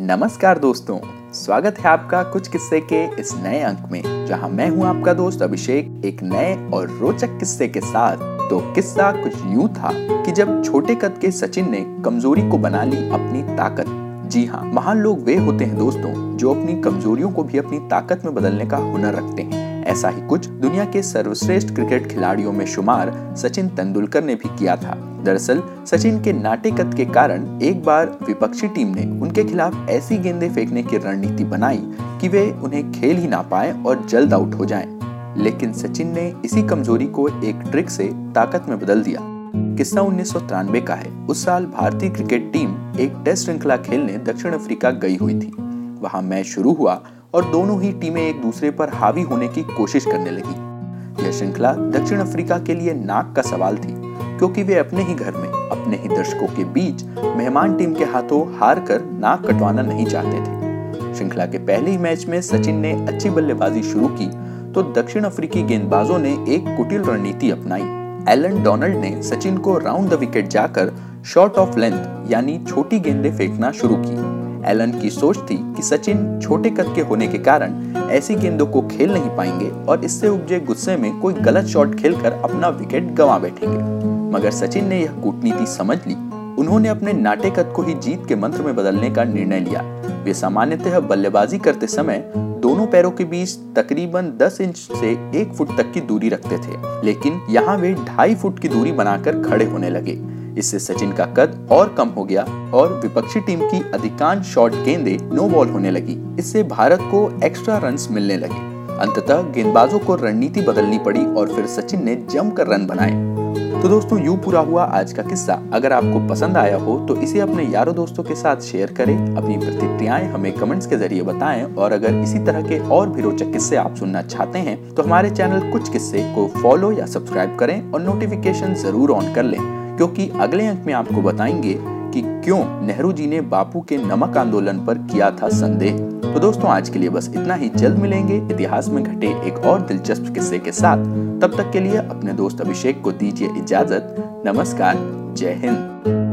नमस्कार दोस्तों, स्वागत है आपका कुछ किस्से के इस नए अंक में, जहाँ मैं हूँ आपका दोस्त अभिषेक, एक नए और रोचक किस्से के साथ। तो किस्सा कुछ यूँ था कि जब छोटे कद के सचिन ने कमज़ोरी को बना ली अपनी ताकत, जी हाँ महान लोग वे होते हैं दोस्तों, जो अपनी कमजोरियों को भी अपनी ताकत में बदलने का हुनर रखते हैं। ऐसा ही कुछ दुनिया के सर्वश्रेष्ठ क्रिकेट खिलाड़ियों में शुमार सचिन तेंदुलकर ने भी किया था। दरअसल, सचिन के नाटे कद के कारण एक बार विपक्षी टीम ने उनके खिलाफ ऐसी गेंदें फेंकने की रणनीति बनाई कि वे उन्हें खेल ही ना पाए और जल्द आउट हो जाएँ। लेकिन सचिन ने इसी कमज़ोरी को एक ट्रिक से ताकत में बदल दिया। किस्सा उन्नीस सौ तिरानवे का है। उस साल भारतीय क्रिकेट टीम एक टेस्ट श्रृंखला खेलने दक्षिण अफ्रीका गई हुई थी। वहाँ मैच शुरू हुआ और दोनों ही टीमें एक दूसरे पर हावी होने की कोशिश करने लगी। यह श्रृंखला दक्षिण अफ्रीका के लिए नाक का सवाल थी, क्योंकि वे अपने ही घर में, अपने ही दर्शकों के बीच मेहमान टीम के हाथों हार कर नाक कटवाना नहीं चाहते थे। श्रृंखला के पहले ही मैच में सचिन ने अच्छी बल्लेबाजी शुरू की तो दक्षिण अफ्रीकी गेंदबाजों ने एक कुटिल रणनीति अपनाई। एलन डोनाल्ड ने सचिन को राउंड द विकेट जाकर शॉर्ट ऑफ़ लेंथ, यानी छोटी गेंदें फेंकना शुरू की। एलन की सोच थी कि सचिन छोटे कद के होने के कारण ऐसी गेंदों को खेल नहीं पाएँगे और इससे उपजे गुस्से में कोई गलत शॉट खेलकर अपना विकेट गंवा बैठेंगे। मगर सचिन ने यह कूटनीति समझ ली। उन्होंने अपने नाटे कद को ही जीत के मंत्र में बदलने का निर्णय लिया। वे सामान्यतः बल्लेबाजी करते समय दोनों पैरों के बीच तकरीबन 10 इंच से एक फुट तक की दूरी रखते थे, लेकिन यहाँ वे ढाई फुट की दूरी बनाकर खड़े होने लगे। इससे सचिन का कद और कम हो गया और विपक्षी टीम की अधिकांश शॉट गेंदे नो बॉल होने लगी। इससे भारत को एक्स्ट्रा रन मिलने लगे। अंततः गेंदबाजों को रणनीति बदलनी पड़ी और फिर सचिन ने जमकर रन बनाए। तो दोस्तों, यूँ पूरा हुआ आज का किस्सा। अगर आपको पसंद आया हो तो इसे अपने यारों दोस्तों के साथ शेयर करें, अपनी प्रतिक्रियाएँ हमें कमेंट्स के ज़रिए बताएँ, और अगर इसी तरह के और भी रोचक किस्से आप सुनना चाहते हैं तो हमारे चैनल कुछ किस्से को फॉलो या सब्सक्राइब करें और नोटिफिकेशन ज़रूर ऑन कर लें। क्योंकि अगले अंक में आपको बताएँगे कि क्यों नेहरू जी ने बापू के नमक आंदोलन पर किया था संदेह। तो दोस्तों, आज के लिए बस इतना ही। जल्द मिलेंगे इतिहास में घटे एक और दिलचस्प किस्से के साथ। तब तक के लिए अपने दोस्त अभिषेक को दीजिए इजाज़त। नमस्कार, जय हिंद।